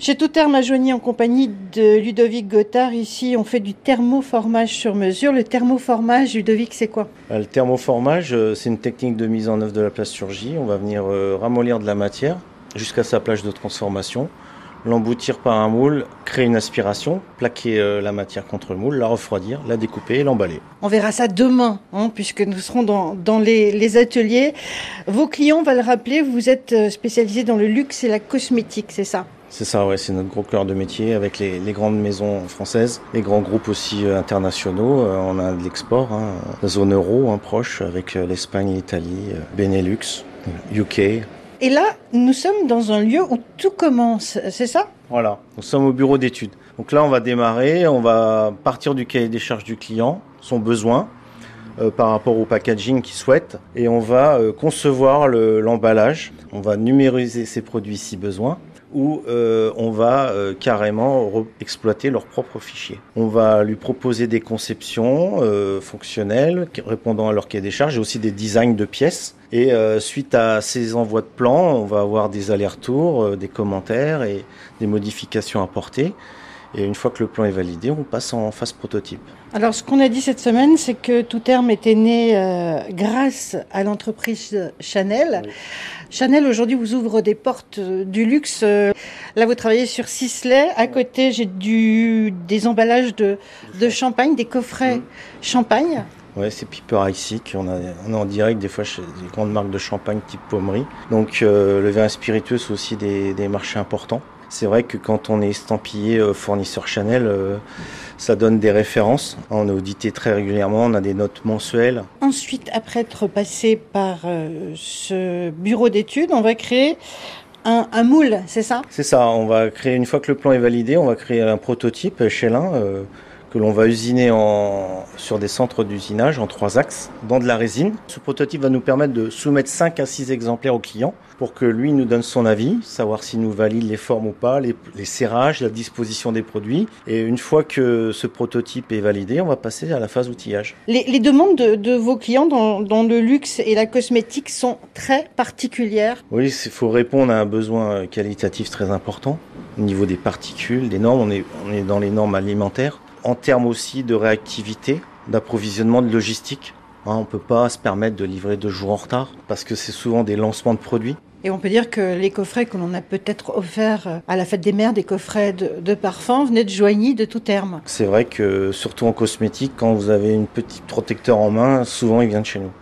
Chez Tout Terme à Joigny, en compagnie de Ludovic Gothard, ici on fait du thermoformage sur mesure. Le thermoformage, Ludovic, c'est quoi? Le thermoformage, euh, c'est une technique de mise en œuvre de la plasturgie. On va venir euh, ramollir de la matière jusqu'à sa plage de transformation l'emboutir par un moule, créer une aspiration, plaquer euh, la matière contre le moule, la refroidir, la découper et l'emballer. On verra ça demain, hein, puisque nous serons dans, dans les, les, ateliers. Vos clients, on va le rappeler, vous êtes euh, spécialisé dans le luxe et la cosmétique, c'est ça? C'est ça, ouais, c'est notre gros cœur de métier avec les, les, grandes maisons françaises, les grands groupes aussi euh, internationaux. on a de l'export, hein, la zone euro hein, proche avec l'Espagne, l'Italie, Benelux, UK, et là, nous sommes dans un lieu où tout commence, c'est ça? Voilà, nous sommes au bureau d'études. Donc là, on va démarrer, on va partir du cahier des charges du client, son besoin par rapport au packaging qu'il souhaite, et on va euh, concevoir l'emballage, on va numériser ses produits si besoin, ou euh, on va euh, carrément exploiter leurs propres fichiers. On va lui proposer des conceptions euh, fonctionnelles répondant à leur cahier des charges et aussi des designs de pièces. Et euh, suite à ces envois de plans, on va avoir des allers-retours, euh, des commentaires et des modifications apportées. Et une fois que le plan est validé, on passe en phase prototype. Alors, ce qu'on a dit cette semaine, c'est que tout terme était né euh, grâce à l'entreprise Chanel. Oui. Chanel, aujourd'hui, vous ouvre des portes euh, du luxe. Là, vous travaillez sur Sisley. À côté, j'ai du, des emballages de, de champagne, des coffrets mmh. champagne. Ouais, c'est Piper Icy, on, a, on est en direct des fois chez des grandes marques de champagne type Pommery. Donc euh, le vin spiritueux, c'est aussi des, des marchés importants. C'est vrai que quand on est estampillé euh, fournisseur Chanel, euh, ça donne des références. On est audité très régulièrement, on a des notes mensuelles. Ensuite, après être passé par euh, ce bureau d'études, on va créer un, un moule, c'est ça? C'est ça, on va créer, une fois que le plan est validé, on va créer un prototype chez l'un que l'on va usiner en, sur des centres d'usinage en trois axes dans de la résine. Ce prototype va nous permettre de soumettre 5 à 6 exemplaires au client pour que lui nous donne son avis, savoir s'il nous valide les formes ou pas, les, les, serrages, la disposition des produits. Et une fois que ce prototype est validé, on va passer à la phase outillage. Les, les demandes de, de, vos clients dans, dans, le luxe et la cosmétique sont très particulières Oui, il faut répondre à un besoin qualitatif très important. Au niveau des particules, des normes, on est, on est dans les normes alimentaires en termes aussi de réactivité, d'approvisionnement, de logistique. Hein, on ne peut pas se permettre de livrer deux jours en retard parce que c'est souvent des lancements de produits. Et on peut dire que les coffrets que l'on a peut-être offerts à la fête des mères, des coffrets de, de parfum, venaient de Joigny de tout terme. C'est vrai que surtout en cosmétique, quand vous avez une petite protecteur en main, souvent il vient de chez nous.